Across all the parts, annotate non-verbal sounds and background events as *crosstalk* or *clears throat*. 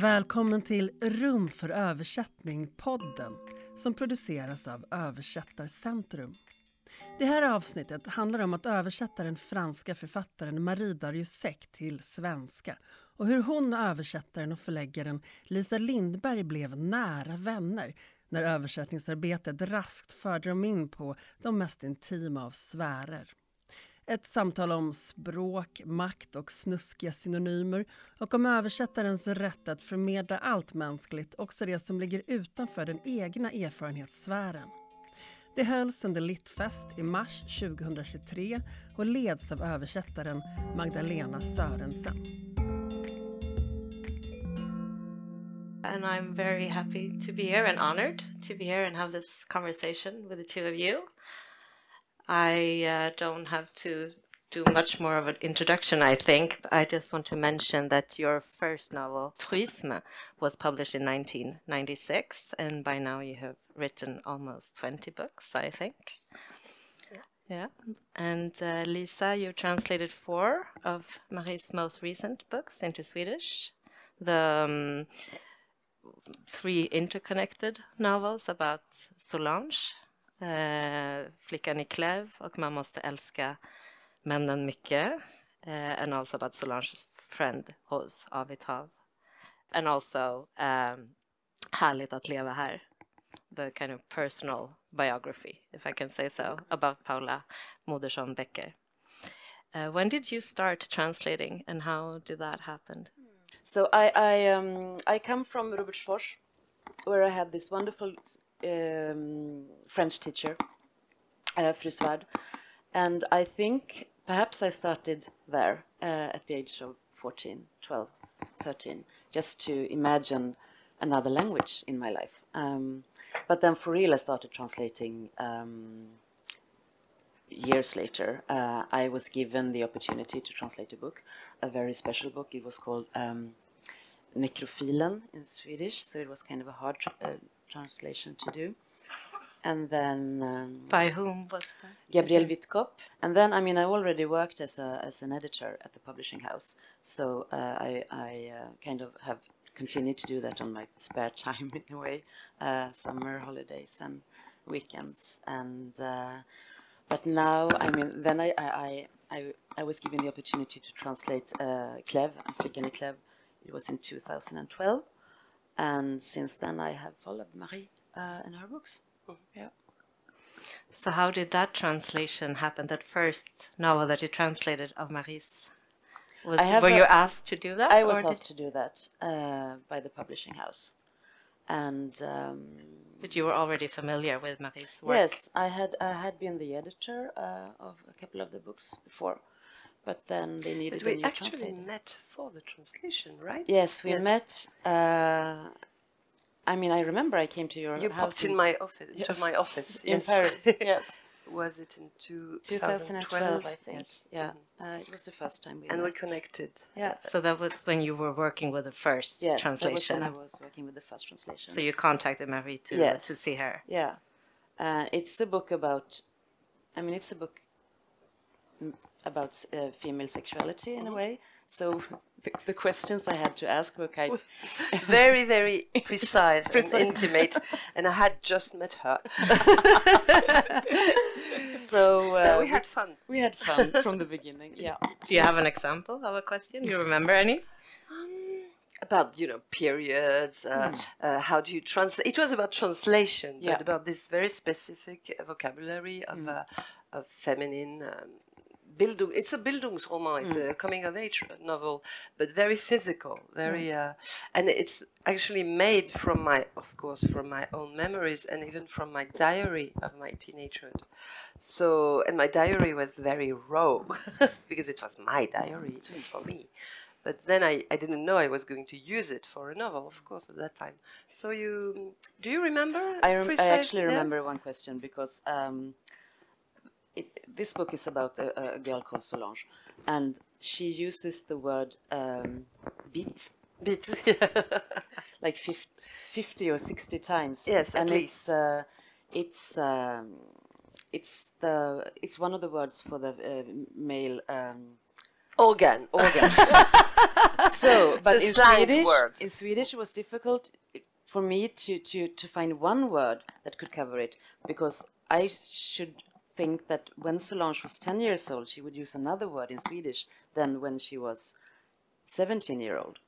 Välkommen till Rum för översättning-podden som produceras av Översättarcentrum. Det här avsnittet handlar om att översätta den franska författaren Marie Darrieussecq till svenska och hur hon och översättaren och förläggaren Lisa Lindberg blev nära vänner när översättningsarbetet raskt förde dem in på de mest intima av sfärer. Ett samtal om språk, makt och snuskiga synonymer och om översättarens rätt att förmedla allt mänskligt, också det som ligger utanför den egna erfarenhetssfären. Det hölls under Littfest i mars 2023 och leds av översättaren Magdalena Sörensen. And I'm very happy to be here and honored to be here and have this conversation with the two of you. I uh, don't have to do much more of an introduction, I think. I just want to mention that your first novel, Truisme, was published in 1996, and by now you have written almost 20 books, I think. Yeah. And uh, Lisa, you translated four of Marie's most recent books into Swedish. The um, three interconnected novels about Solange, Flickan i Clèves och Man måste älska männen mycket. Uh, and also about Solanges friend Rose Avigt hav. And also um, Härligt att leva här. The kind of personal biography, if I can say so, about Paula Modersohn Becker. Uh, when did you start translating and how did that happen? So I I, um, I come from Robertsfors, where I had this wonderful um, French teacher, uh, and I think perhaps I started there uh, at the age of 14, 12, 13, just to imagine another language in my life. Um, but then for real, I started translating um, years later. Uh, I was given the opportunity to translate a book, a very special book. It was called um, Nekrofilen in Swedish, so it was kind of a hard uh, translation to do. And then um, By whom was that? Gabrielle Wittkop. And then, I mean, I already worked as a as an editor at the publishing house, so uh, I I uh, kind of have continued to do that on my spare *laughs* time in a way, uh, summer holidays and weekends. And uh, but now, I mean, then I I, I I was given the opportunity to translate uh, Clèves, Flickan i It was in 2012, and since then I have followed Marie uh, in her books. Yeah. So how did that translation happen? That first novel that you translated of Marie's was I have were a- you asked to do that? I was asked to do that uh, by the publishing house, and um, but you were already familiar with Marie's work. yes, I had I had been the editor uh, of a couple of the books before, but then they needed But a we actually translator. met for the translation, right? Yes, we Yes. met. Uh, I mean, I remember I came to your You house popped in my office, into Yes. my office *laughs* in yes. Paris. yes, *laughs* Was it in two, 2012, I think. Yes. Yeah, Mhm. uh, it was the first time we And we connected. Yeah. So that was when you were working with the first Yes, translation. that was when I was working with the first translation. So you contacted Marie to Yes. to see her. Yeah, uh, it's a book about. I mean, it's a book about uh, female sexuality in a way. So the, the questions I had to ask were kind. *laughs* very, very precise, Precise. and intimate. And I had just met her. *laughs* so *laughs* uh, we had fun. we had fun from the beginning. Yeah. Do you have an example of a question? Do you remember any? about you know periods uh, uh, how do you translate it was about translation Yeah. but about this very specific vocabulary of uh, of feminine um, Bildung, it's a Bildungsroman, it's a coming of age novel, but very physical, very, uh, and it's actually made from my, of course, from my own memories and even from my diary of my teenagehood. So, and my diary was very raw *laughs* because it was my diary, it was for me. But then I, I didn't know I was going to use it for a novel, of course, at that time. So you, do you remember? I, rem- I actually remember one question because um, it, this book is about a, a girl called Solange, and she uses the word um, beat Bit. *laughs* like 50, 50 or 60 times. Yes, at and least. it's uh, it's um, it's the it's one of the words for the uh, male um, Organ. *laughs* organ. so, but in Swedish, word. in Swedish, it was difficult for me to, to, to find one word that could cover it because I should think that when Solange was 10 years old, she would use another word in Swedish than when she was 17 year old.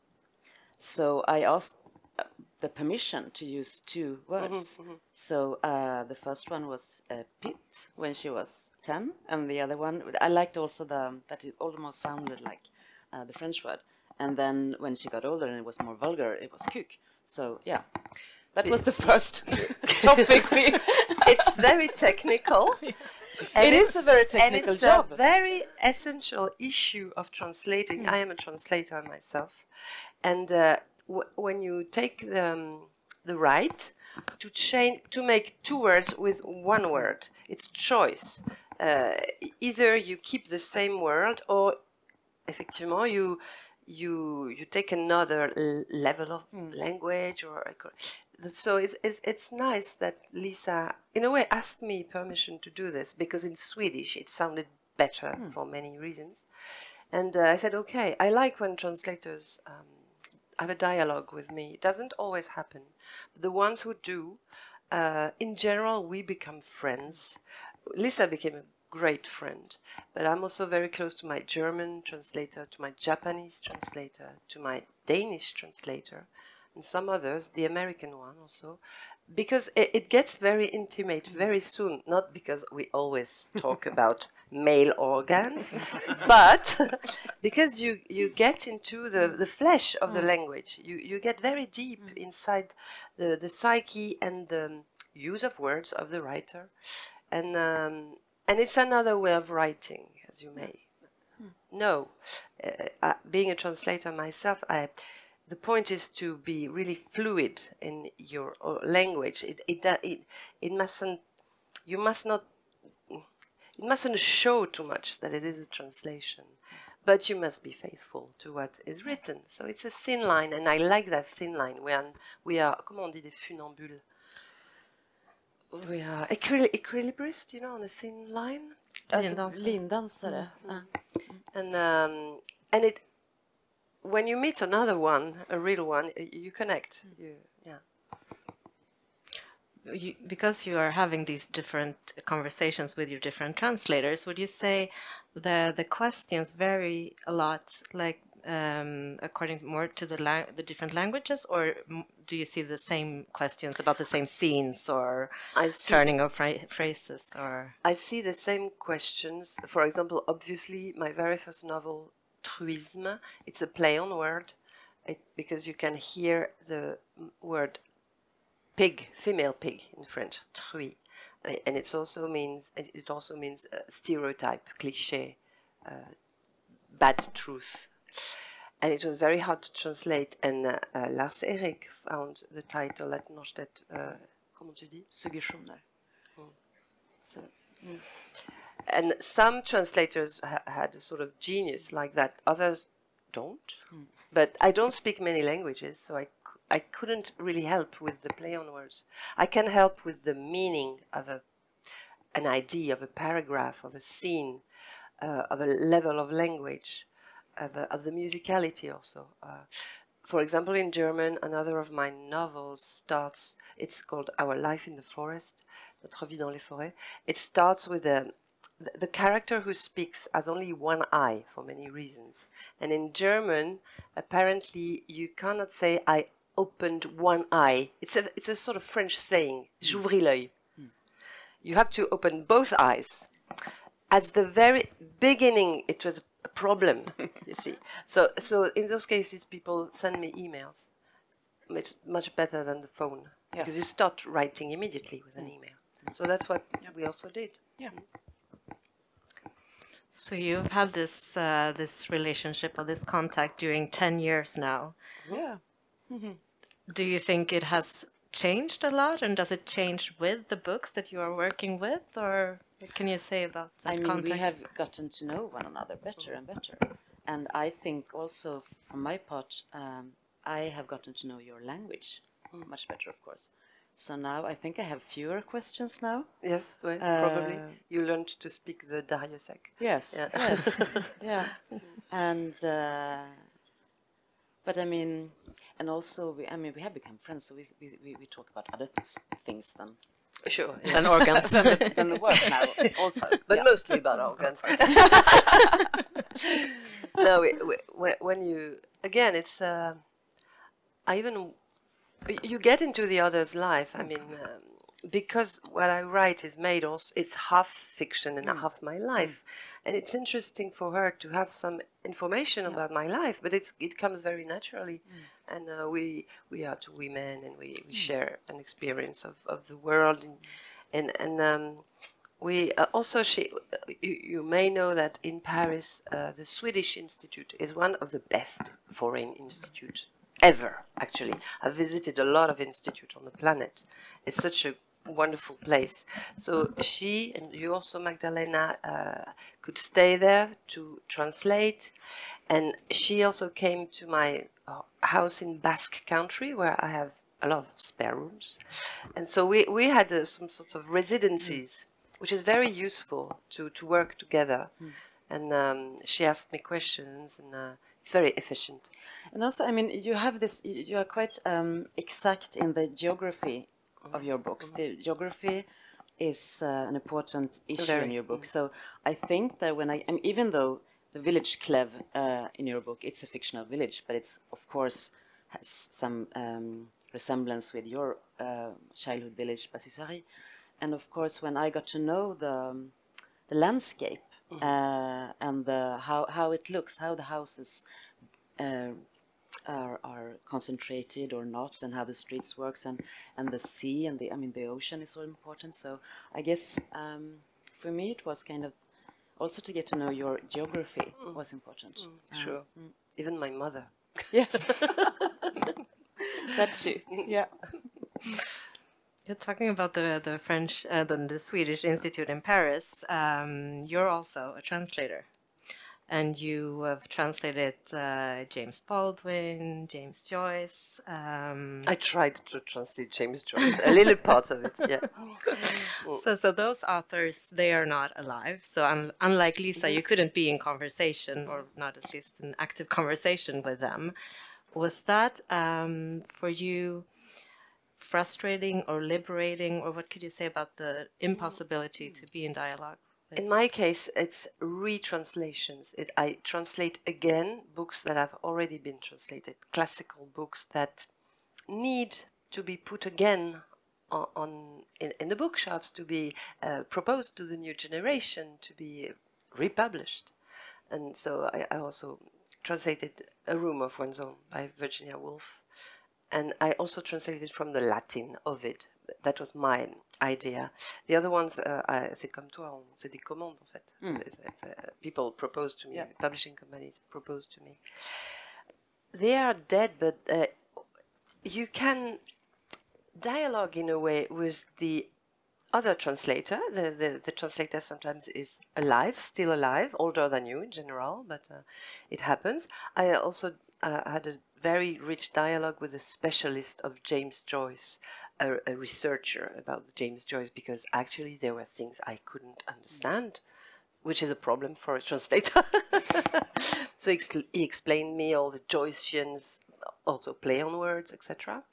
So I asked uh, the permission to use two words. So uh, the first one was uh, pit when she was 10, and the other one, I liked also the that it almost sounded like uh, the French word. And then when she got older and it was more vulgar, it was kuk. So yeah, that was the first *laughs* *laughs* topic we. it's very technical. *laughs* and It is a very technical and technical it's job. a very essential issue of translating. I am a translator myself, and uh, w- when you take the, um, the right to change to make two words with one word, it's choice. Uh, either you keep the same word, or effectivement you you you take another l- level of language or so it's, it's it's nice that Lisa in a way asked me permission to do this because in Swedish it sounded better for many reasons. And uh, I said okay I like when translators um, have a dialogue with me. It doesn't always happen but the ones who do uh, in general we become friends. Lisa became a great friend, but I'm also very close to my German translator, to my Japanese translator, to my Danish translator, and some others, the American one also, because it, it gets very intimate very soon, not because we always talk *laughs* about male organs, *laughs* but *laughs* because you, you get into the, the flesh of the language. You, you get very deep inside the, the psyche and the use of words of the writer. And, um, and it's another way of writing, as you may No, Uh, uh, being a translator myself, I, the point is to be really fluid in your uh, language. It, it, uh, it, it mustn't, you must not, it mustn't show too much that it is a translation. But you must be faithful to what is written. So it's a thin line, and I like that thin line. We are, we are comment on dit des funambules? We are equil- equilibrist, you know, on a thin line. Alltså, lindansare. Ja. and um, and it when you meet another one, a real one, you connect. You yeah. you, because you are having these different conversations with your different translators, would you say the the questions vary a lot, like um, according more to the la- the different languages, or m- do you see the same questions about the same scenes or turning of phrases or? I see the same questions. For example, obviously, my very first novel, Truisme, it's a play on word, it, because you can hear the word pig, female pig in French, truie, Uh, and it also means it also means uh, stereotype, cliché, uh, bad truth. And it was very hard to translate. And uh, uh, Lars Erik found the title at Norstedt. Uh, comment tu dis? Suggestioner. So, and some translators ha- had a sort of genius like that. Others don't. But I don't speak many languages, so I, c- I couldn't really help with the play on words. I can help with the meaning of a, an idea, of a paragraph, of a scene, uh, of a level of language, of, a, of the musicality also. Uh, for example, in German, another of my novels starts, it's called Our Life in the Forest, Notre vie dans les forêts. It starts with a, the, character who speaks has only one eye for many reasons. And in German, apparently, you cannot say, I opened one eye. It's a, it's a sort of French saying, j'ouvris l'œil. You have to open both eyes. At the very beginning, it was a problem, you see. So, so in those cases, people send me emails. It's much better than the phone Yeah. because you start writing immediately with an email. Mm. So that's what we also did. Yeah. Mm. So you've had this uh, this relationship or this contact during ten years now. Yeah. Do you think it has changed a lot, and does it change with the books that you are working with, or what can you say about that I mean, contact? we have gotten to know one another better and better. And I think also, on my part, um, I have gotten to know your language much better, of course. So now I think I have fewer questions now. Yes, well, probably. Uh, You learned to speak the Darrieussecq. Yes, Yeah. yes, *laughs* yeah, and uh, but I mean, and also we, I mean, we have become friends, so we we, we, talk about other th- things than Sure. And organs. *laughs* than the work now. Also, *laughs* but yeah. mostly about organs. no, we, we- when you again, it's uh, I even you get into the other's life. I mean, um, because what I write is made also it's half fiction and half my life, and it's interesting for her to have some information about my life, but it's it comes very naturally, and uh, we we are two women and we, we share an experience of, of the world, and and, and um, we uh, also she you, you may know that in Paris uh, the Swedish Institute is one of the best foreign institute ever actually. I've visited a lot of institute on the planet. It's such a wonderful place. So she and you also Magdalena uh, could stay there to translate. And she also came to my uh, house in Basque country where I have a lot of spare rooms. And so we, we had uh, some sorts of residencies which is very useful to, to work together. And um, she asked me questions, and uh, it's very efficient. And also, I mean, you have this. You are quite um, exact in the geography of your books. The geography is uh, an important issue in your book. So I think that when I, I mean, even though the village Clèves uh, in your book, it's a fictional village, but it's of course has some um, resemblance with your uh, childhood village, Bassussarry. And of course, when I got to know the um, the landscape uh, and the how how it looks, how the houses uh, are are concentrated or not, and how the streets works, and and the sea and the I mean the ocean is so important. So I guess um, for me it was kind of also to get to know your geography was important. Sure. Even my mother. Yes, *laughs* *laughs* that's too. *laughs* Yeah. You're talking about the the French, uh, the, the Swedish Institute in Paris. Um, you're also a translator, and you have translated uh, James Baldwin, James Joyce. Um, I tried to translate James Joyce, a little *laughs* part of it, yeah. *laughs* so, so those authors, they are not alive. So, un- unlike Lisa, you couldn't be in conversation, or not at least an active conversation with them. Was that um, for you? Frustrating or liberating or what could you say about the impossibility to be in dialogue In my case, it's retranslations. It, I translate again books that have already been translated, classical books that need to be put again on, on in, in the bookshops to be uh, proposed to the new generation to be republished. And so I, I also translated A Room of One's Own by Virginia Woolf. And I also translated from the Latin Ovid. That was my idea. The other ones, uh, I- c'est comme toi, on- c'est des commandes en fait. It's, it's, uh, people propose to me, publishing companies propose to me. They are dead, but uh, you can dialogue in a way with the other translator. The, the, the translator sometimes is alive, still alive, older than you in general, but uh, it happens. I also uh, had a very rich dialogue with a specialist of James Joyce, a, a researcher about James Joyce, because actually there were things I couldn't understand. Which is a problem for a translator. *laughs* so ex- he explained me all the Joyceans, also play on words, etc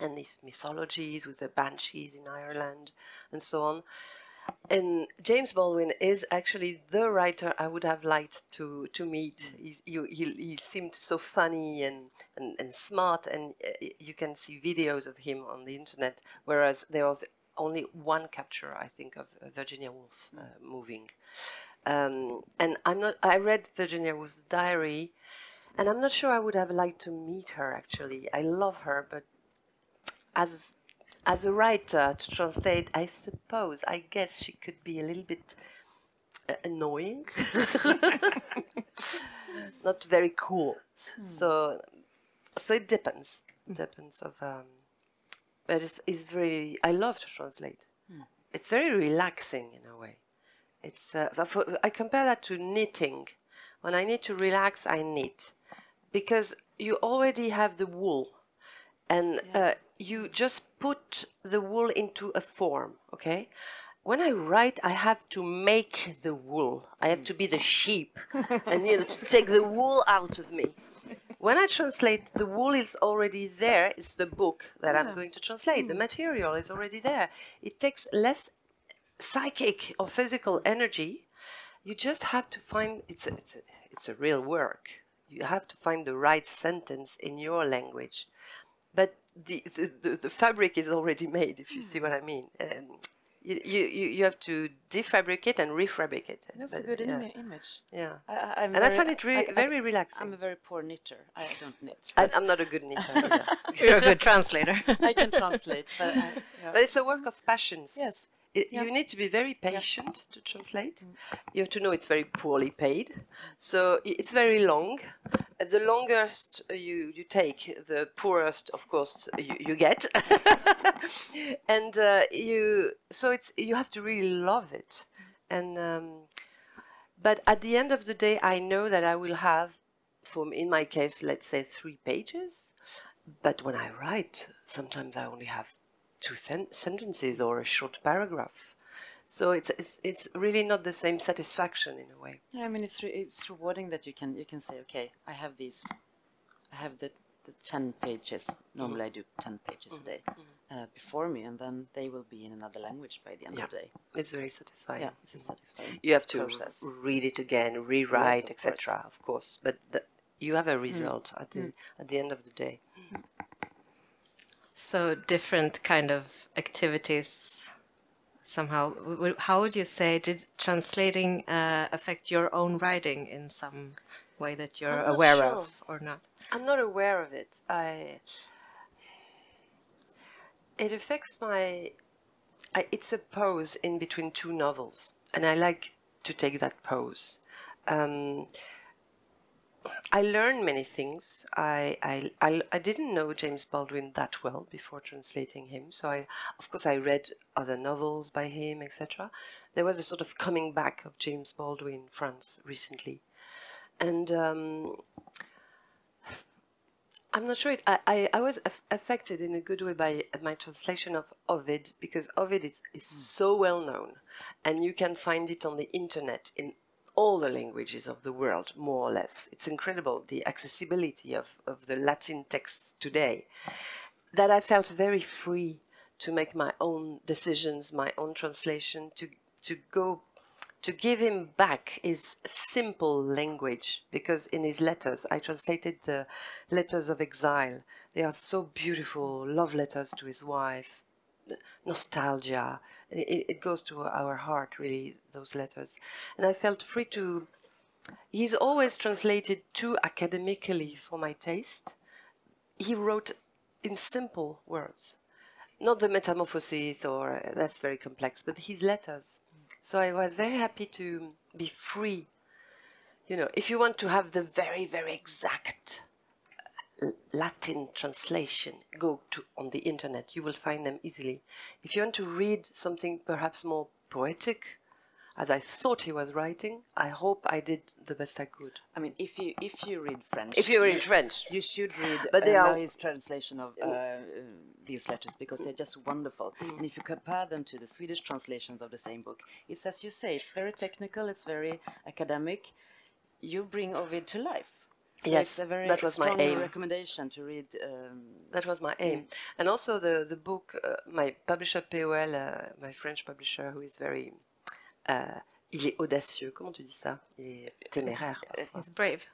and these mythologies with the banshees in Ireland and so on. And James Baldwin is actually the writer I would have liked to, to meet. He, he, he seemed so funny and, and, and smart, and uh, you can see videos of him on the internet, whereas there was only one capture, I think, of uh, Virginia Woolf uh, moving. Um, and I'm not. I read Virginia Woolf's diary, and I'm not sure I would have liked to meet her. Actually, I love her, but as as a writer to translate, I suppose, I guess she could be a little bit uh, annoying, *laughs* not very cool. So, so it depends. Depends of. Um, but it's, it's very. I love to translate. It's very relaxing in a way. It's. Uh, for, I compare that to knitting. When I need to relax, I knit, because you already have the wool and uh, you just put the wool into a form, okay? When I write, I have to make the wool. I have to be the sheep and you know, to *laughs* take the wool out of me. When I translate, the wool is already there. It's the book that I'm going to translate. The hmm. material is already there. It takes less psychic or physical energy. You just have to find it's a, it's a, it's a real work. You have to find the right sentence in your language, but the the, the, the fabric is already made. If you see what I mean. Um, you, you, you you have to defabricate and refabricate it. That's a good yeah, ima- image. yeah. I, I, I'm And I find it re- I- I- very relaxing. I'm a very poor knitter. I don't knit. *laughs* I, I'm not a good knitter. *laughs* You're a good translator. I can translate. But, I- yeah. but it's a work of passions. Yes. It, Yeah. You need to be very patient to translate. You have to know it's very poorly paid, so it's very long. The longest you, you take, the poorest, of course, you, you get. *laughs* and uh, you so it's you have to really love it. And um, but at the end of the day, I know that I will have, from in my case, let's say three pages. But when I write, sometimes I only have two sen- sentences or a short paragraph. So it's, it's it's really not the same satisfaction in a way. Yeah, I mean, it's re- it's rewarding that you can you can say, okay, I have these, I have the the ten pages. Normally, I do ten pages a mm-hmm. day mm-hmm. uh, before me, and then they will be in another language by the end of the day. It's very satisfying. Yeah, it's satisfying. You have to process. read it again, rewrite, course. etc. Of course, but the, you have a mm. result at the mm. at the end of the day. Mm. So different kind of activities. Somehow, how would you say did translating uh, affect your own writing in some way that you're aware sure. of or not? I'm not aware of it. I. It affects my. I, it's a pause in between two novels, and I like to take that pause. Um, I learned many things. I, I, I, I didn't know James Baldwin that well before translating him. So I, of course, I read other novels by him, etc. There was a sort of coming back of James Baldwin in France recently, and um, I'm not sure. It, I, I, I was aff- affected in a good way by my translation of Ovid because Ovid is, is so well known and you can find it on the internet in all the languages of the world, more or less. It's incredible the accessibility of, of the Latin texts today that I felt very free to make my own decisions, my own translation, to, to go to give him back his simple language because in his letters i translated the letters of exile. They are so beautiful love letters to his wife nostalgia. It, it goes to our heart really those letters. And i felt free to he's always translated too academically for my taste. He wrote in simple words not the metamorphoses or that's very complex but his letters. So I was very happy to be free. You know, if you want to have the very, very exact Latin translation, go to on the internet. You will find them easily. If you want to read something perhaps more poetic, as I thought he was writing, I hope I did the best I could. I mean, if you if you read French, If you read French, you should read But they uh, are- Louis' translation of uh, uh, these letters because they're just wonderful. Mm. And if you compare them to the Swedish translations of the same book, it's as you say, it's very technical, it's very academic. You bring Ovid to life. So Yes, a very that was my aim. recommendation to read. Um, That was my aim. And also the, the book, uh, my publisher POL, uh, my French publisher, who is very... Uh, il est audacieux, comment tu dis ça Il est téméraire. He's brave.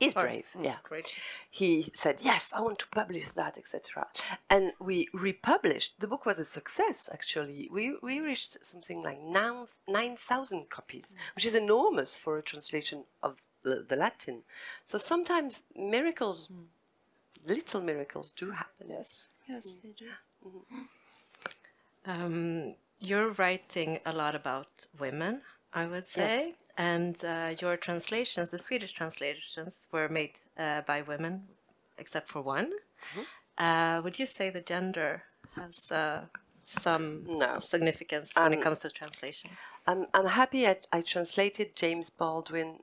He's Or- brave, yeah. Great. He said, yes, I want to publish that, etc. And we republished. The book was a success, actually. We, we reached something like nine 9,000 copies, which is enormous for a translation of the, Latin. So sometimes miracles, little miracles do happen. yes, yes, they do. Um, you're writing a lot about women, I would say, Yes. and uh, your translations, the Swedish translations, were made uh, by women, except for one. Uh, would you say the gender has uh, some No. significance when it Um, comes to translation? I'm, I'm happy I, I translated James Baldwin.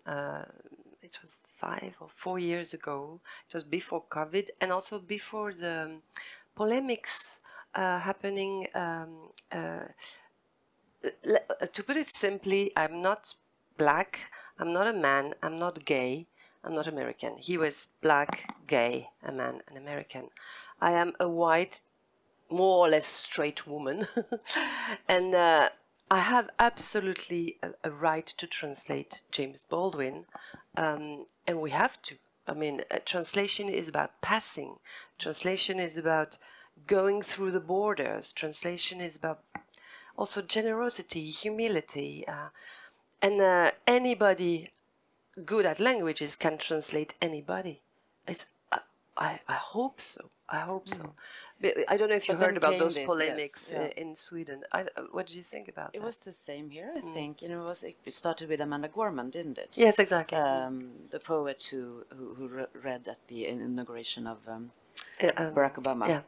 It was five or four years ago. It was before COVID and also before the polemics uh, happening. Um, uh, uh, to put it simply, I'm not black. I'm not a man. I'm not gay. I'm not American. He was black, gay, a man, an American. I am a white, more or less straight woman, *laughs* and uh, I have absolutely a, a right to translate James Baldwin, um, and we have to. I mean, uh, translation is about passing. Translation is about going through the borders. Translation is about also generosity, humility, uh, and uh, anybody good at languages can translate anybody. It's, I, I, I hope so. I hope so. But I don't know if you Mm. But then heard about those this, yes, polemics yeah. uh, in Sweden. I, uh, what did you think about It that? was the same here, I think. And it was it started with Amanda Gorman, didn't it? yes, exactly. Um, the poet who who, who re- read at the inauguration of um, Uh, Barack Obama. yeah.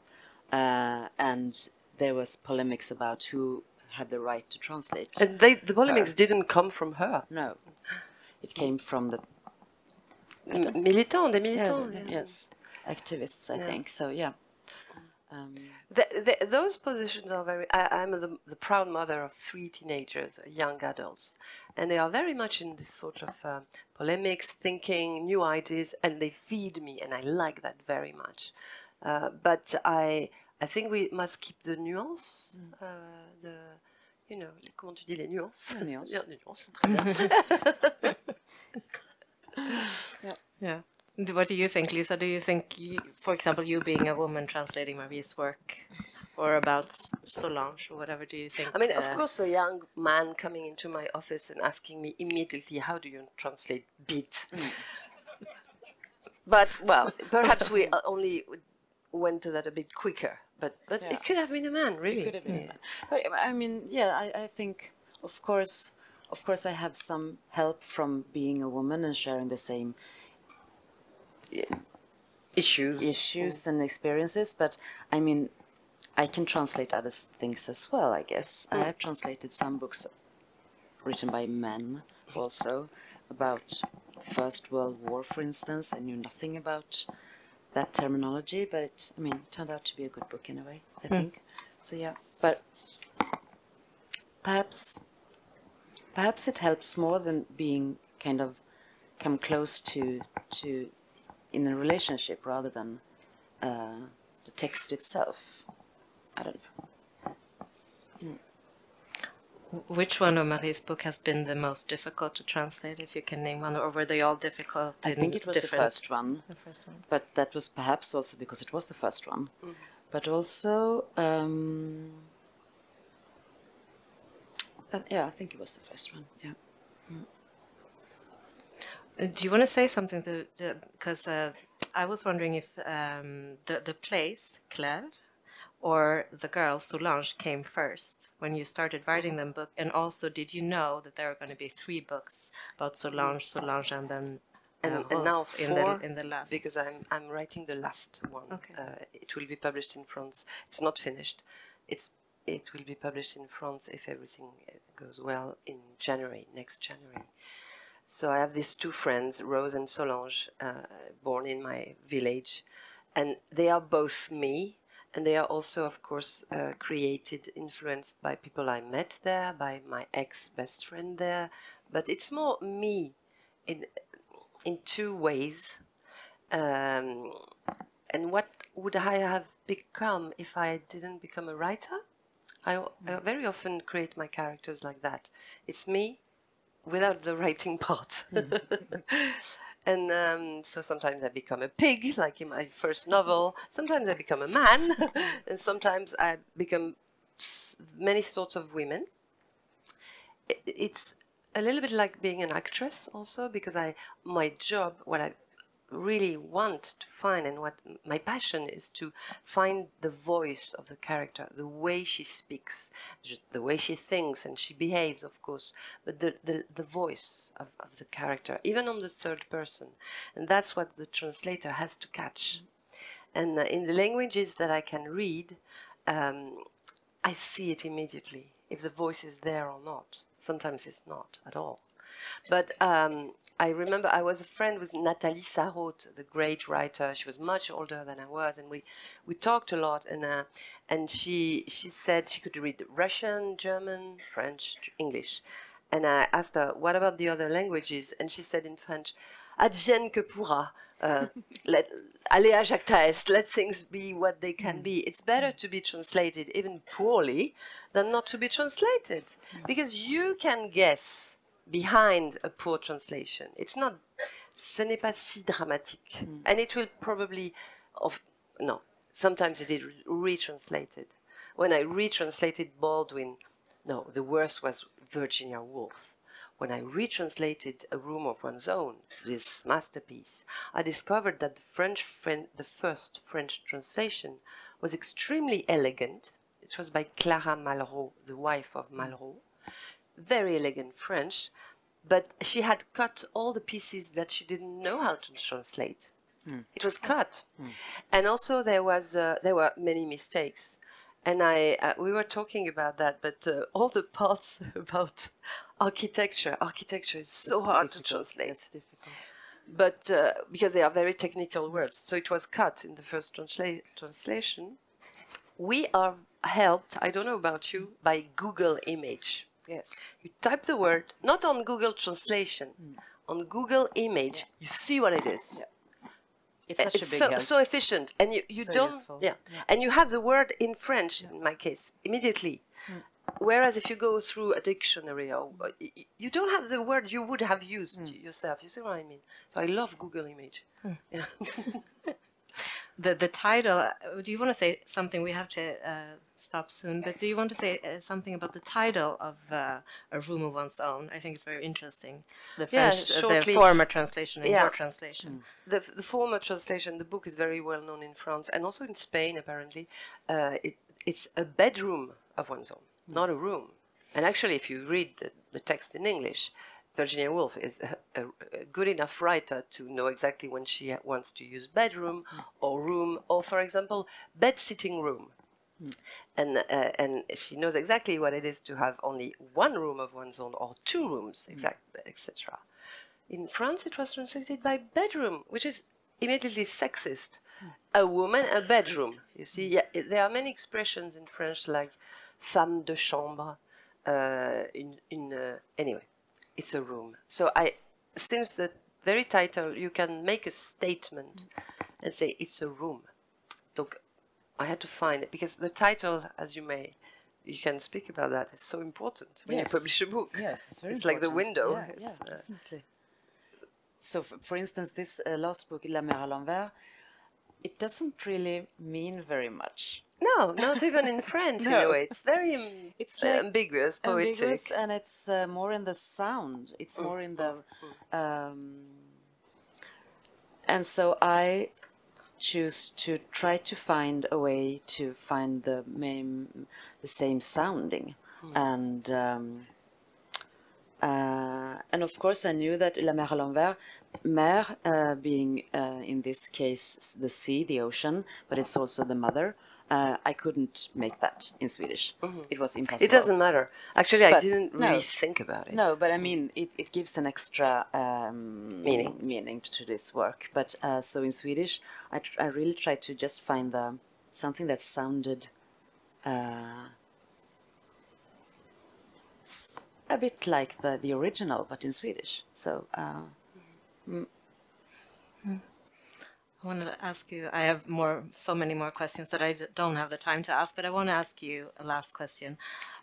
Uh, and there was polemics about who had the right to translate. and they, the polemics didn't come from her. no, it came from the militants, yes, militants. yeah. yes activists, I Yeah. think. So yeah. Um, The, the, those positions are very. I, I'm the, the proud mother of three teenagers, young adults, and they are very much in this sort of uh, polemics, thinking, new ideas, and they feed me, and I like that very much. Uh, but I, I think we must keep the nuance, uh, the, you know, les- comment tu dis les nuances? *laughs* Les nuances. *laughs* *laughs* Yeah, les nuances, très bien. Yeah. What do you think, Lisa? Do you think, you, for example, you being a woman translating Marie's work, or about Solange, or whatever, do you think? I mean, of uh, course, a young man coming into my office and asking me immediately, "How do you translate beat?" *laughs* but well, perhaps we uh, only went to that a bit quicker. But but Yeah. it could have been a man, really. could have been. a But I mean, yeah, I, I think, of course, of course, I have some help from being a woman and sharing the same Issues. issues and experiences. But I mean, I can translate other things as well. I guess I hmm. have translated some books written by men also about First World War, for instance. I knew nothing about that terminology, but it, I mean, it turned out to be a good book in a way. I hmm. think. So yeah, but perhaps perhaps it helps more than being kind of come close to to in a relationship rather than uh, the text itself. I don't know. Which one of Marie's book has been the most difficult to translate, if you can name one, or were they all difficult? I think it was the first one, The first one. but that was perhaps also because it was the first one. But also, um, uh, yeah, I think it was the first one. Yeah. Uh, Do you want to say something? Because uh, I was wondering if um, the the place Clèves or the girl Solange came first when you started writing them book, and also did you know that there are going to be three books about Solange, Solange, and then And, uh, and now Rose in the in the last? because I'm I'm writing the last one. Okay. Uh, it will be published in France. It's not finished. It's it will be published in France if everything uh, goes well in January next January. So I have these two friends, Rose and Solange, uh, born in my village, and they are both me, and they are also, of course, uh, created, influenced by people I met there, by my ex best friend there. But it's more me, in in two ways. Um, and what would I have become if I didn't become a writer? I, I very often create my characters like that. It's me without the writing part. *laughs* and um, so sometimes I become a pig, like in my first novel. Sometimes I become a man, *laughs* and sometimes I become many sorts of women. It's a little bit like being an actress, also, because I my job, what I really want to find and what my passion is to find the voice of the character the way she speaks the way she thinks and she behaves of course but the, the, the voice of, of the character even on the third person. And that's what the translator has to catch. And uh, in the languages that i can read um, i see it immediately if the voice is there or not. Sometimes it's not at all But um, I remember I was a friend with Nathalie Sarraute, the great writer. She was much older than I was, and we, we talked a lot. And uh, and she she said she could read Russian, German, French, English. And I asked her, "What about the other languages?" And she said in French, "Advienne que pourra." Uh, *laughs* let jacta est. Let things be what they can be. It's better to be translated even poorly than not to be translated, because you can guess behind a poor translation. It's not, ce n'est pas si dramatique. Mm. And it will probably, of, no, sometimes it is retranslated. When I retranslated Baldwin, no, the worst was Virginia Woolf. When I retranslated A Room of One's Own, this masterpiece, I discovered that the French, Fren- the first French translation was extremely elegant. It was by Clara Malraux, the wife of Malraux very elegant French, but she had cut all the pieces that she didn't know how to translate. It was cut, and also there was uh, there were many mistakes, and I uh, we were talking about that, but uh, all the parts *laughs* about architecture, architecture is so It's hard to translate It's difficult. but uh, because they are very technical words, so it was cut in the first transla- translation. We are helped, I don't know about you, by Google Image. Yes. You type the word, not on Google Translation, mm. on Google Image, you see what it is. Yeah. It's eh, such a big so, help. so efficient, and you, you So don't, useful. yeah. and you have the word in French in my case immediately. Mm. Whereas if you go through a dictionary, or uh, y- y- you don't have the word you would have used mm. yourself. You see what I mean? So I love Google Image. Yeah. *laughs* The the title. uh, Do you want to say something? We have to uh, stop soon. But do you want to say uh, something about the title of uh, A Room of One's Own? I think it's very interesting. The Yeah, French, uh, the former translation and Yeah. your translation. the, the former translation, the book is very well known in France and also in Spain, apparently. Uh, it, it's a bedroom of one's own, not a room. And actually, if you read the, the text in English, Virginia Woolf is a, a, a good enough writer to know exactly when she wants to use bedroom or room, or for example, bed sitting room. And, uh, and she knows exactly what it is to have only one room of one's own or two rooms, exact, etc. In France, it was translated by bedroom, which is immediately sexist. A woman, a bedroom. You see, yeah, it- there are many expressions in French like femme de chambre. Uh, in in uh, anyway, it's a room. So I, since the very title, you can make a statement and say it's a room. Donc, I had to find it because the title, as you may, you can speak about that. It's so important when Yes. you publish a book. Yes, it's very It's important. like the window. Yeah, It's, yeah, uh. So, f- for instance, this uh, last book, La Mer à l'envers, it doesn't really mean very much. No, not even in French in a way. It's very um, It's like ambiguous, poetic. Ambiguous, and it's uh, more in the sound. It's more in the, um, and so I choose to try to find a way to find the main, the same sounding, and um, uh, and of course I knew that La Mer à l'envers, mer uh, being uh, in this case the sea, the ocean, but it's also the mother. Uh, I couldn't make that in Swedish. It was impossible. It doesn't matter. Actually, I didn't no. really think about it. No, but I mean, it, it gives an extra um, Meaning. meaning to this work. But uh, so in Swedish, I, tr- I really tried to just find the something that sounded uh, a bit like the, the original, but in Swedish. So uh, I want to ask you. I have more, so many more questions that I don't have the time to ask. But I want to ask you a last question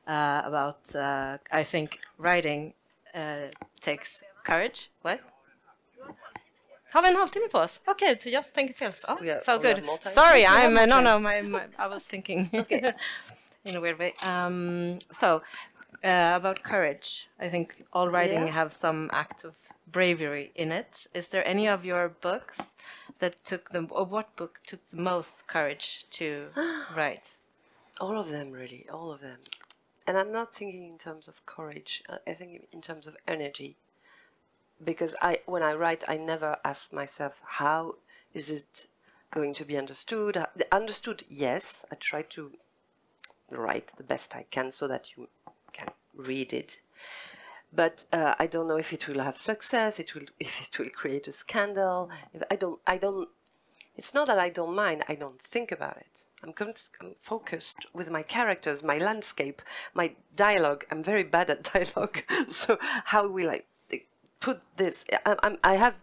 uh, about. Uh, I think writing uh, takes courage. What? Har vi en halvtimme på oss? Okej, okay, jag tänker fel. Oh, We have- so good. Sorry, Yes, we have I'm uh, no, no. My, my I was thinking *laughs* okay. *laughs* in a weird way. Um, so uh, about courage, I think all writing Yeah. have some act of bravery in it. Is there any of your books that took them, or what book took the most courage to *gasps* write? All of them, really, all of them. And I'm not thinking in terms of courage. uh, I think in terms of energy. Because I, when I write, I never ask myself how is it going to be understood. Uh, Understood, yes. I try to write the best I can so that you can read it. But uh, I don't know if it will have success. It will if it will create a scandal. If I don't, I don't. It's not that I don't mind. I don't think about it. I'm, con- I'm focused with my characters, my landscape, my dialogue. I'm very bad at *laughs* dialogue. so how will I put this? I, I'm, I have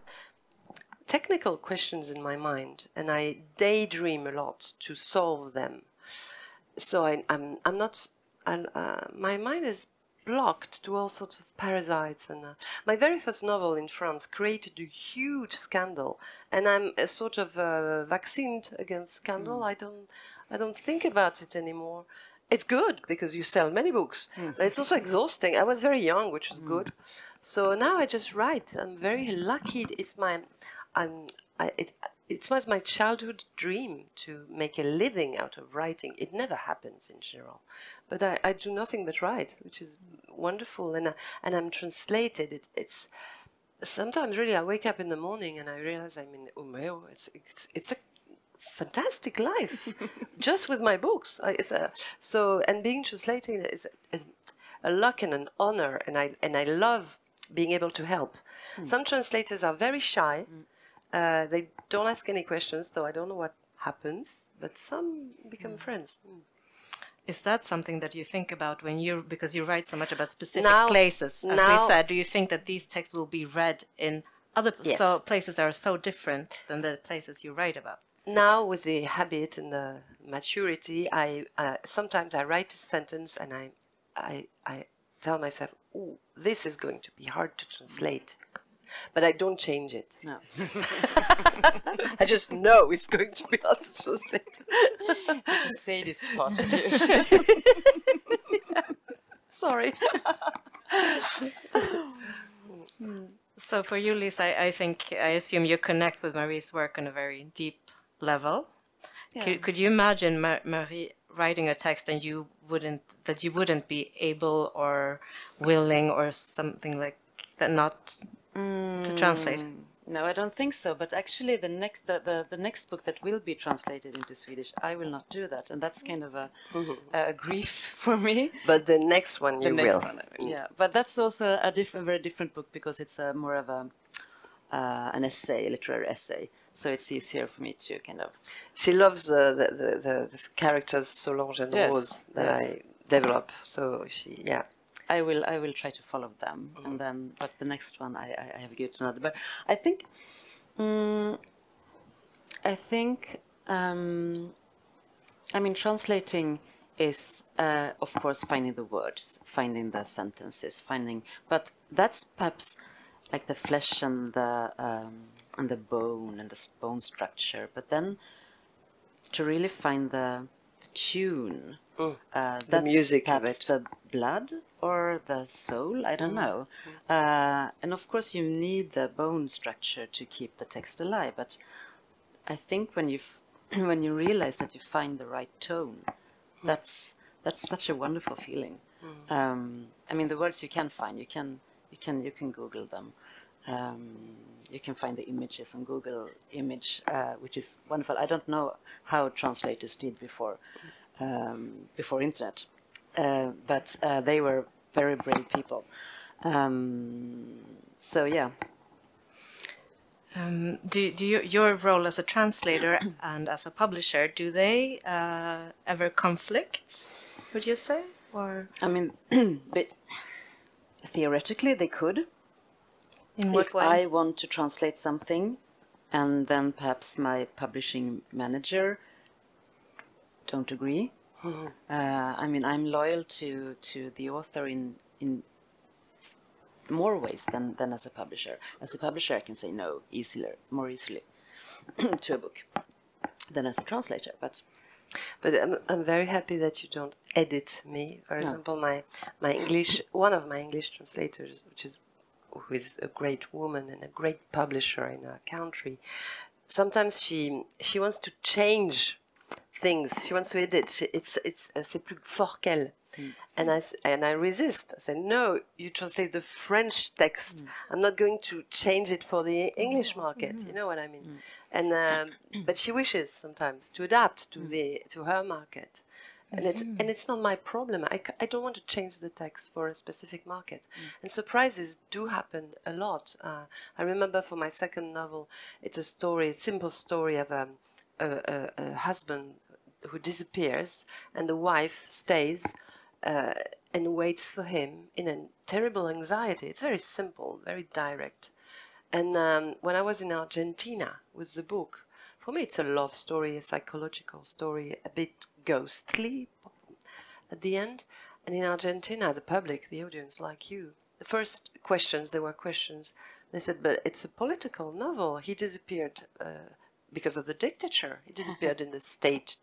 technical questions in my mind, and I daydream a lot to solve them. So I, I'm I'm not. i uh, my mind is blocked to all sorts of parasites. And uh, my very first novel in France created a huge scandal, and I'm a sort of uh, vaccinated against scandal. I don't I don't think about it anymore. It's good because you sell many books. But it's also exhausting. I was very young, which was good. So now I just write. I'm very lucky. It's my I'm, I, it, it was my childhood dream to make a living out of writing. It never happens in general, but I, I do nothing but write, which is wonderful, and I, and I'm translated. It, it's sometimes really I wake up in the morning and I realize I'm in Umeå. It's it's it's a fantastic life, *laughs* just with my books. I, it's a, so and being translated is a, a luck and an honor, and I and I love being able to help. Hmm. Some translators are very shy. Hmm. Uh, they don't ask any questions, so I don't know what happens. But some become friends. Mm. Is that something that you think about when you because you write so much about specific Now- places? As now- we said, do you think that these texts will be read in other Yes. so places that are so different than the places you write about? Now, with the habit and the maturity, I uh, sometimes I write a sentence and I, I, I tell myself, "Oh, this is going to be hard to translate," but I don't change it. No. *laughs* I just know it's going to be hard to translate. say this part. *laughs* Sorry. *laughs* So for you, Lisa, I, I think I assume you connect with Marie's work on a very deep level. Could, could you imagine Ma- Marie writing a text and you wouldn't that you wouldn't be able or willing or something like that not to translate? No, I don't think so. But actually, the next the, the, the next book that will be translated into Swedish, I will not do that, and that's kind of a, a grief *laughs* for me. But the next one The you next will. one, yeah. But that's also a different, very different book because it's a more of a uh, an essay, a literary essay. So it's easier for me to kind of She loves uh, the, the, the, the characters Solange and Yes, Rose that yes. I develop. So she, yeah. I will I will try to follow them, and then but the next one I I, I have good another. But I think, mm, I think, um, I mean, translating is uh, of course finding the words, finding the sentences, finding. But that's perhaps like the flesh and the um, and the bone and the bone structure. But then to really find the, the tune. Uh, that's music of perhaps it. the blood or the soul. I don't know. Uh, and of course, you need the bone structure to keep the text alive. But I think when you *clears throat* when you realize that you find the right tone, that's that's such a wonderful feeling. Um, I mean, the words you can find, you can you can you can Google them. Um, you can find the images on Google Image, uh, which is wonderful. I don't know how translators did before um, before internet, uh, but uh, they were very brave people. Um, so yeah, Um, do do you, your role as a translator and as a publisher do they uh, ever conflict? Would you say or I mean, *clears throat* but theoretically they could. in what if way? I want to translate something, and then perhaps my publishing manager don't agree. Uh, I mean, I'm loyal to to the author in in more ways than than as a publisher. As a publisher, I can say no easier, more easily *clears throat* to a book than as a translator. But But I'm, I'm very happy that you don't edit me. For example, my my English, one of my English translators, which is who is a great woman and a great publisher in our country, sometimes she she wants to change things. She wants to edit. She, it's it's c'est plus fort qu'elle. Mm. And I and I resist. I said, no, you translate the French text. Mm. I'm not going to change it for the English mm. market. You know what I mean? And um, *coughs* but she wishes sometimes to adapt to the to her market, and it's and it's not my problem. I, I don't want to change the text for a specific market, and surprises do happen a lot. Uh, I remember for my second novel, it's a story, a simple story of um, a, a, a husband who disappears, and the wife stays uh, and waits for him in a terrible anxiety. It's very simple, very direct. And um, when I was in Argentina with the book, for me it's a love story, a psychological story, a bit ghostly at the end. And in Argentina, the public, the audience, like you, the first questions, there were questions. They said, but it's a political novel. He disappeared uh, because of the dictature. He disappeared *laughs* in the state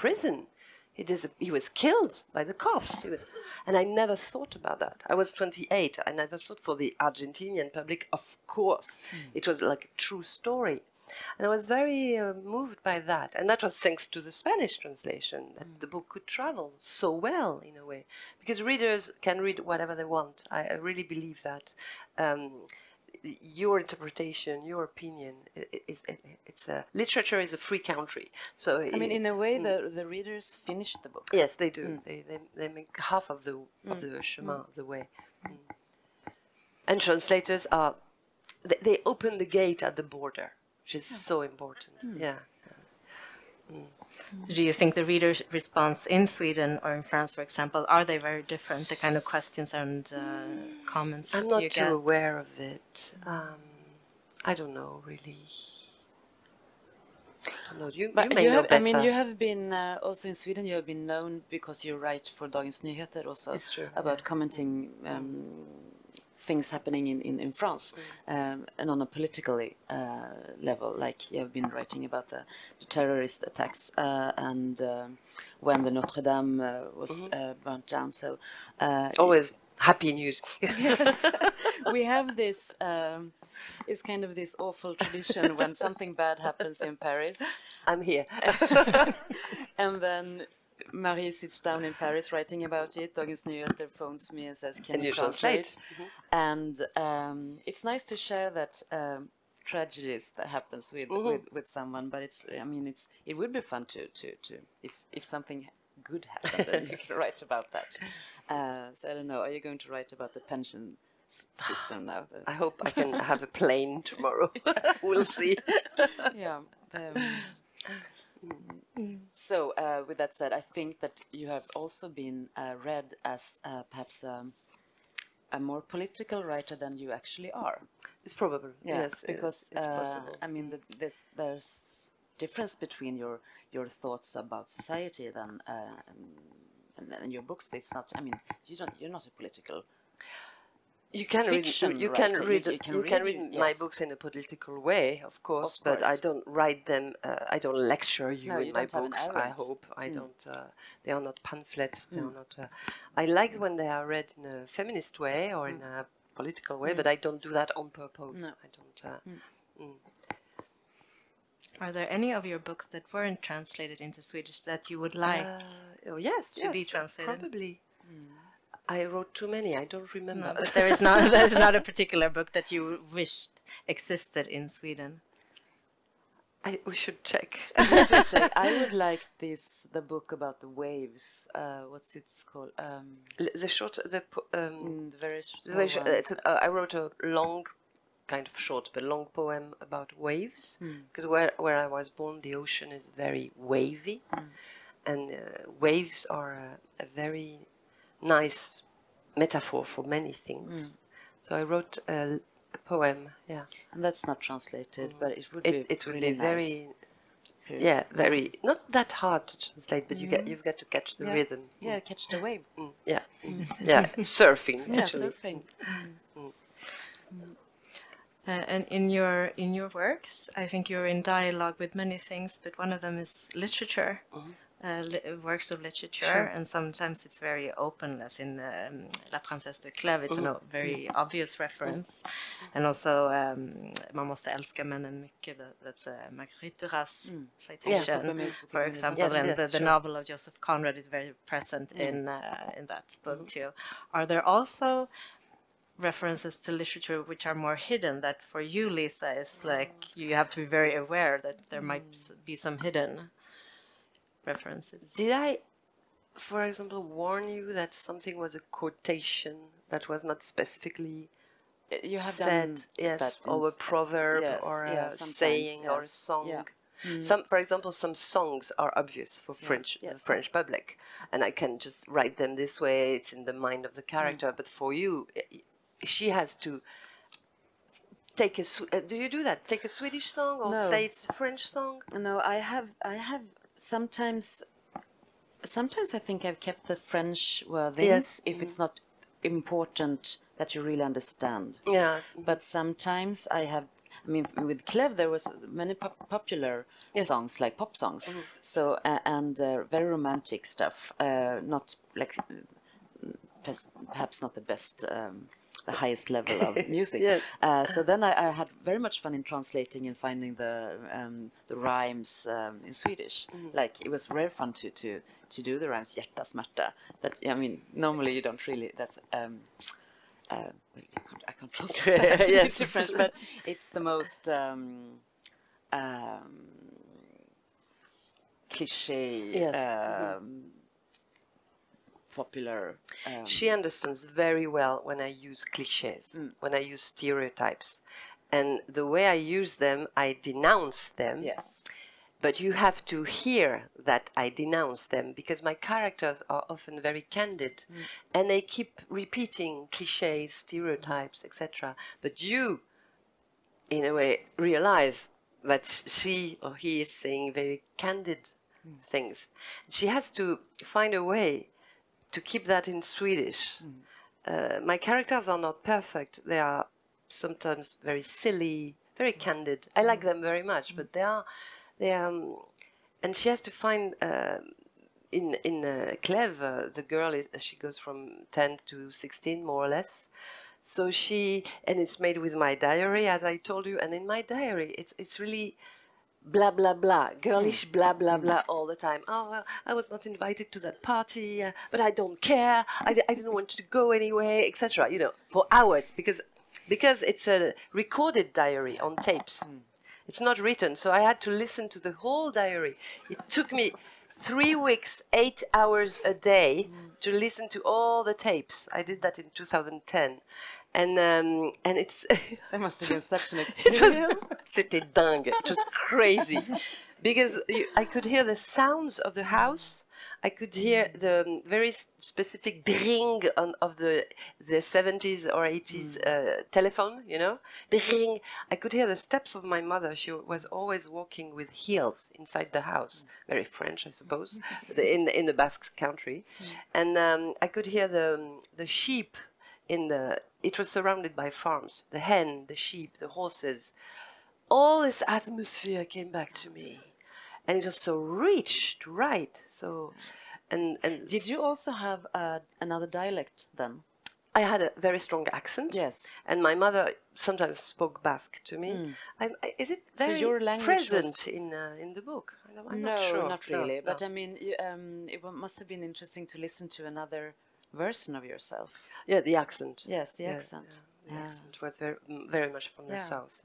prison. He, dis- he was killed by the cops. He was, and I never thought about that. I was 28. I never thought for the Argentinian public, of course, it was like a true story. And I was very uh, moved by that. And that was thanks to the Spanish translation, that the book could travel so well in a way. Because readers can read whatever they want. I, I really believe that. Um, your interpretation, your opinion, i- i- is—it's a literature is a free country. So I mean, in a way, mm. the the readers finish the book. Yes, they do. Mm. They, they they make half of the of mm. the chemin of the way. Mm. And translators are they, they open the gate at the border, which is so important. Yeah. Do you think the reader's response in Sweden or in France, for example, are they very different? The kind of questions and uh, comments I'm not you too get? aware of it. Um, I don't know really. I don't know. You, But you may you know have, I mean, you have been uh, also in Sweden. You have been known because you write for Dagens Nyheter also It's true, about commenting um, things happening in in, in France, um, and on a political uh, level. Like you have been writing about the, the terrorist attacks uh, and um when the Notre Dame uh, was uh, burnt down. So uh, Always happy news. yes. *laughs* *laughs* we have this um, it's kind of this awful tradition when something bad happens in Paris I'm here. *laughs* and then Marie sits down in Paris writing about it. Dagens Nyheter phones me and says, "Can And you, you translate?" translate. And um, it's nice to share that um, tragedies that happens with, with with someone. But it's, I mean, it's it would be fun to to, to if if something good happened, then you can write about that. Uh, so I don't know. Are you going to write about the pension system now? The- I hope I can have a plane tomorrow. *laughs* we'll see. yeah. Um, so, uh, with that said, I think that you have also been uh, read as uh, perhaps um, a more political writer than you actually are. It's probable. Yeah, yes, because it's, it's uh, possible. I mean, the, this, there's difference between your your thoughts about society than uh, and, and your books. It's not. I mean, you don't. You're not a political. You can read. fiction You can writer. You- read. you You can can read, read, my books in a political way, of course, Of but I don't write them. Uh, I don't lecture you No, in you my don't have an books. I hope I don't. Uh, they are not pamphlets. They are not. Uh, I like when they are read in a feminist way or in a political way, but I don't do that on purpose. No. I don't. Uh, Are there any of your books that weren't translated into Swedish that you would like? uh, oh yes, To be translated. Probably. I wrote too many. I don't remember. no, *laughs* but there is not. There is not a particular book that you wished existed in Sweden. I, *laughs* we should check. I would like this the book about the waves. Uh, what's it called? Um, the short. The po- um, mm, the very The small very sh- it's a, uh, I wrote a long, kind of short but long poem about waves because where where I was born, the ocean is very wavy, and uh, waves are a, a very nice metaphor for many things. Mm. So I wrote a, a poem. Yeah, and that's not translated, but it would it be it would really be very. nice to- Yeah, very not that hard to translate, but you get mm. you've got to catch the Yeah. rhythm. Yeah, catch the wave. Mm, mm yeah, mm, *laughs* yeah. Surfing Yeah, actually. surfing. Uh, and in your in your works, I think you're in dialogue with many things, but one of them is literature, mm-hmm. Uh, works of literature, and sometimes it's very open, as in um, La Princesse de Clèves. It's a no- very obvious reference, and also um, Man måste älska männen mycket. that- That's a Marguerite Duras citation, Feminism. for example, Yes, and yes, the, the sure. novel of Joseph Conrad is very present in uh, in that book too. Are there also references to literature which are more hidden that for you lisa is like you have to be very aware that there might be some hidden references Did I for example, warn you that something was a quotation that was not specifically You have said, done yes, that or a proverb yes, or a yeah, sometimes, saying or a song. yeah. Some, for example, some songs are obvious for French, the yes. French public, and I can just write them this way. It's in the mind of the character. But for you, she has to take a. Uh, do you do that? Take a Swedish song or No. say it's a French song? No, I have. I have sometimes. Sometimes I think I've kept the French wordings Yes, if it's not important that you really understand. Yeah. But sometimes I have. I mean, with Clèves, there was many pop- popular Yes. songs like pop songs, so uh, and uh, very romantic stuff. Uh, not like mm, perhaps not the best, um, the highest level of *laughs* music. Yes. Uh, so then I, I had very much fun in translating and finding the um, the rhymes um, in Swedish. Like it was very fun to to to do the rhymes hjärta smärta. That I mean, normally you don't really. That's um, uh, I can't- translate *laughs* *laughs* Yes. into French, but it's the most um, um, cliche, Yes. um, popular. Um, She understands very well when I use cliches, mm. when I use stereotypes. And the way I use them, I denounce them. yes. But you have to hear that I denounce them because my characters are often very candid mm. and they keep repeating cliches, stereotypes, etc. But you, in a way, realize that she or he is saying very candid mm. things. She has to find a way to keep that in Swedish. Uh, my characters are not perfect. They are sometimes very silly, very candid. I like them very much, but they are, they are, um, and she has to find. Uh, in in uh, Clèves, uh, the girl is she goes from ten to sixteen, more or less. So she and it's made with my diary, as I told you. And in my diary, it's it's really blah blah blah, girlish mm. blah blah mm. blah all the time. Oh, well, I was not invited to that party, uh, but I don't care. I didn't want to go anyway, etc. You know, for hours because because it's a recorded diary on tapes. Mm. It's not written, so I had to listen to the whole diary. It took me three weeks, eight hours a day to listen to all the tapes. I did that in 2010, and um, and it's *laughs* That must have been such an *laughs* experience. *laughs* c'était dingue. It was crazy because you, I could hear the sounds of the house. I could hear the um, very specific ding on, of the the 70s or 80s uh, telephone, you know, ding. I could hear the steps of my mother. She was always walking with heels inside the house. Very French, I suppose, in in the Basque country, and um, I could hear the um, the sheep in the. It was surrounded by farms. The hen, the sheep, the horses. All this atmosphere came back to me, and it was so rich to write. So, and and Did you also have uh, another dialect then? I had a very strong accent. Yes. And my mother sometimes spoke Basque to me. I, I, is it So very your language present in uh, in the book? I'm I'm no, not sure. not No, really. But no. I mean, you, um, it must have been interesting to listen to another version of yourself. yeah, the accent. Yes, the Yeah, accent. yeah, the accent was very mm, very much from the Yeah. Mm. south.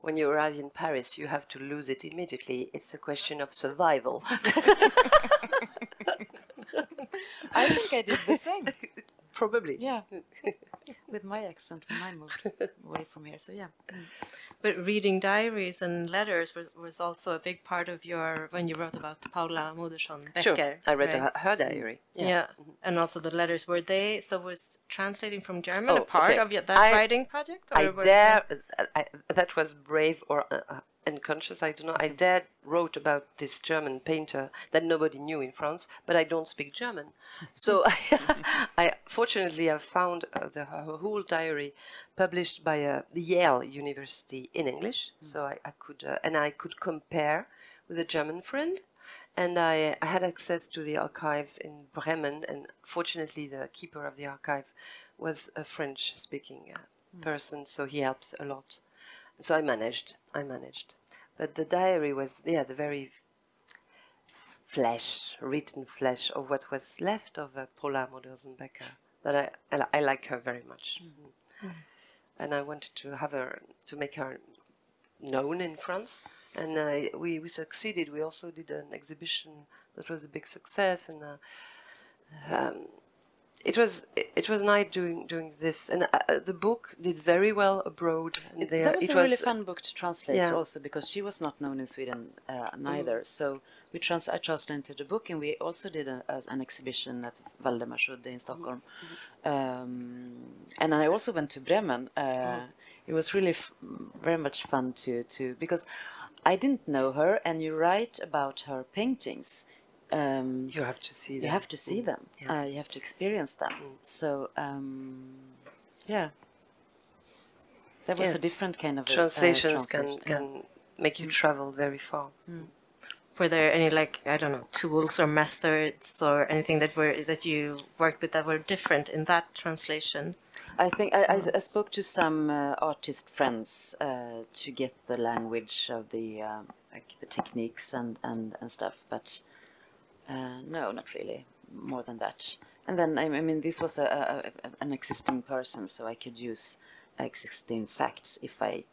When you arrive in Paris, you have to lose it immediately. It's a question of survival. *laughs* *laughs* I think I did the same. Probably. Yeah. *laughs* With my accent when I moved *laughs* away from here. So yeah. But reading diaries and letters was, was also a big part of your when you wrote about Paula Modersohn Sure. Becker. I read right? her, her diary. Yeah. and also the letters were they so was translating from German a Oh, part okay. of that I- writing project? I dare. uh, I, that was brave or uh, uh, unconscious. I don't know. I dared wrote about this German painter that nobody knew in France, but I don't speak German. So *laughs* I, I fortunately have found uh, the her whole diary published by uh, the Yale University in English. So I, I could uh, and I could compare with a German friend. And I, I had access to the archives in Bremen, and fortunately, the keeper of the archive was a French-speaking uh, person, so he helps a lot. So I managed. I managed, but the diary was yeah the very flesh, written flesh of what was left of uh, Paula Modersohn-Becker. That I, I I like her very much, and I wanted to have her to make her known in France, and uh, we we succeeded. We also did an exhibition that was a big success, and uh, um, it was it, was nice doing doing this, and uh, uh, the book did very well abroad. It, that was it a really fun book to translate yeah. also because she was not known in Sweden uh, neither. So we trans I translated the book and we also did a, a, an exhibition at Waldemarsudde in Stockholm. Um, and I also went to Bremen. Uh, It was really f- very much fun to, to because I didn't know her and you write about her paintings. Um, You have to see you have to see them. Yeah. Uh, you have to experience them. So um, yeah, that was Yeah. a different kind of a, uh, Translations can. Can make you travel very far. Were there any like I don't know tools or methods or anything that were that you worked with that were different in that translation? I think I, I, I spoke to some uh, artist friends uh, to get the language of the um, like the techniques and, and, and stuff, but uh, no, not really more than that. And then I, I mean, this was a, a, a, an existing person, so I could use existing facts if I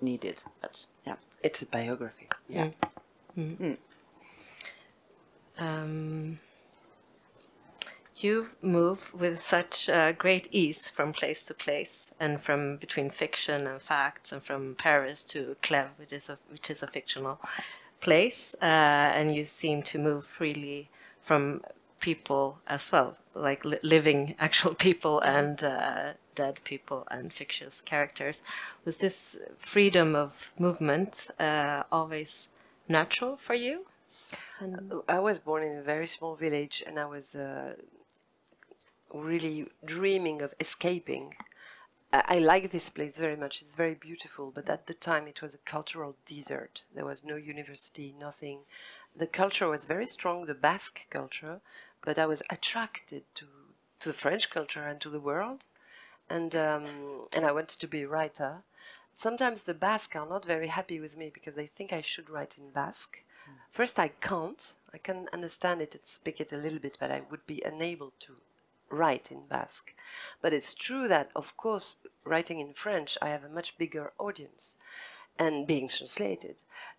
needed. But yeah, It's a biography. Yeah. Um, you move with such uh, great ease from place to place, and from between fiction and facts, and from Paris to Clèves, which is a which is a fictional place, uh, and you seem to move freely from people as well, like li- living *laughs* actual people and uh, dead people and fictitious characters. Was this freedom of movement uh, always natural for you? I was born in a very small village, and I was uh, really dreaming of escaping. I, like this place very much. It's very beautiful, but at the time it was a cultural desert. There was no university, nothing. The culture was very strong, the Basque culture, but I was attracted to to the French culture and to the world, and um, and I wanted to be a writer. Sometimes the Basque are not very happy with me because they think I should write in Basque. First, I can't. I can understand it and speak it a little bit, but I would be unable to write in Basque. But it's true that, of course, writing in French, I have a much bigger audience, and being translated.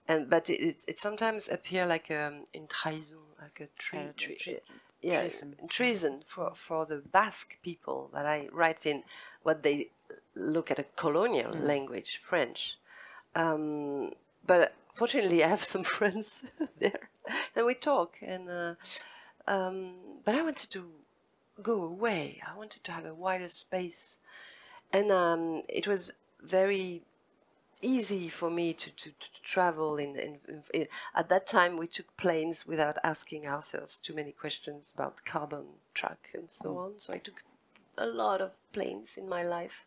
And but it, it, it sometimes appear like um, in trahison, like a tre- tre- yeah, treason. treason for for the Basque people that I write in what they look at a colonial language, French. Um, but fortunately, I have *laughs* some friends *laughs* there, and we talk. And uh, um, but I wanted to go away. I wanted to have a wider space, and um, it was very easy for me to, to, to travel in, in, in at that time we took planes without asking ourselves too many questions about carbon track and so on. So i took a lot of planes in my life.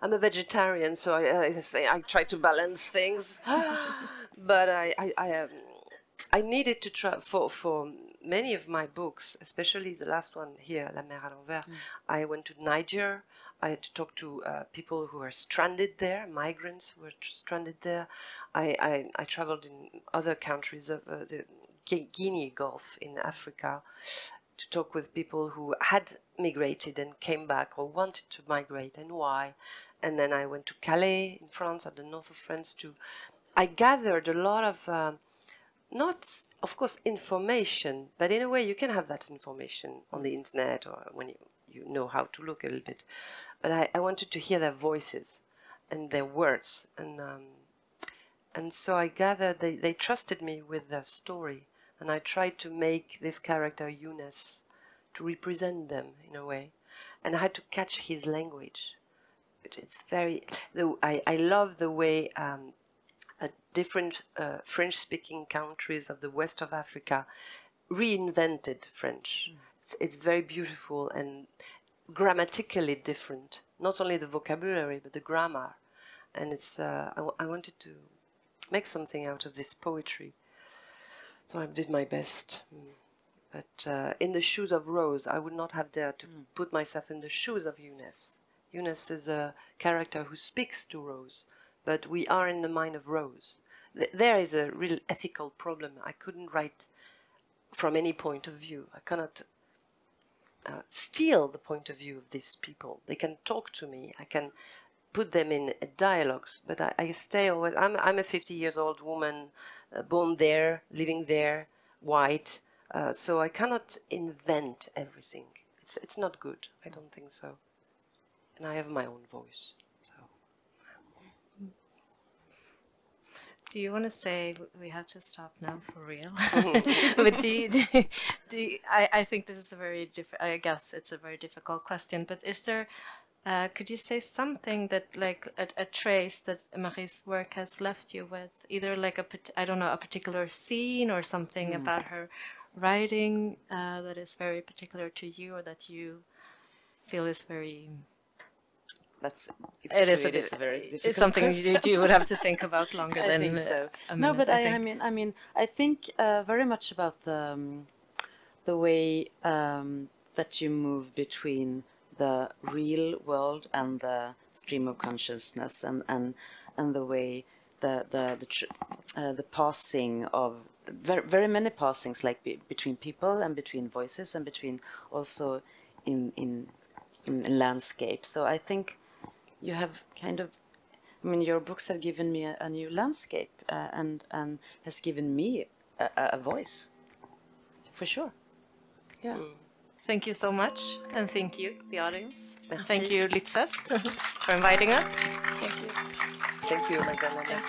I'm a vegetarian so i i, I try to balance things. *laughs* But i i i, um, I needed to travel for for many of my books especially the last one here la mer à l'envers i went to niger I had to talk to uh, people who were stranded there, migrants who were stranded there. I, I, I traveled in other countries of uh, the Guinea Gulf in Africa to talk with people who had migrated and came back or wanted to migrate and why. And then I went to Calais in France, at the north of France, to. I gathered a lot of. Uh, not of course information but in a way you can have that information on the internet or when you, you know how to look a little bit. But I, I wanted to hear their voices and their words. And um, and so I gathered they, they trusted me with their story. And I tried to make this character Younès to represent them in a way. And I had to catch his language. It- it's very the, I, I love the way um, different uh, French speaking countries of the west of Africa reinvented French. It's, it's very beautiful and grammatically different. Not only the vocabulary, but the grammar. And it's, uh, I, w- I wanted to make something out of this poetry. So I did my best. Mm. But uh, in the shoes of Rose, I would not have dared to put myself in the shoes of Younès. Younès is a character who speaks to Rose, but we are in the mind of Rose. Th- there is a real ethical problem. I couldn't write from any point of view. I cannot uh, steal the point of view of these people. They can talk to me. I can put them in dialogues, but I, I stay always. I'm I'm a 50 years old woman, uh, born there, living there, white. Uh, so I cannot invent everything. It's it's not good. I don't think so. And I have my own voice. So Do you want to say we have to stop now for real? *laughs* *laughs* but do you, do, do you- I, I think this is a very diff- I guess it's a very difficult question. But is there? Uh, could you say something that like a, a trace that Marie's work has left you with, either like a I don't know a particular scene or something about her writing uh, that is very particular to you or that you feel is very That's it's it is it is a very difficult it's something you, would have to think about longer *laughs* I than think so. a no, but I, I, think. mean, I mean, I think uh, very much about the um, the way um, that you move between the real world and the stream of consciousness, and and and the way the the the, tr- uh, the passing of very very many passings, like be, between people and between voices and between also in in in landscape. So I think you have kind of I mean, your books have given me a, a new landscape uh, and and has given me a, a voice, for sure. Yeah. Thank you so much, and thank you, the audience. Merci. Thank you, Littfest, *laughs* for inviting us. thank you, Thank you, Magdalena.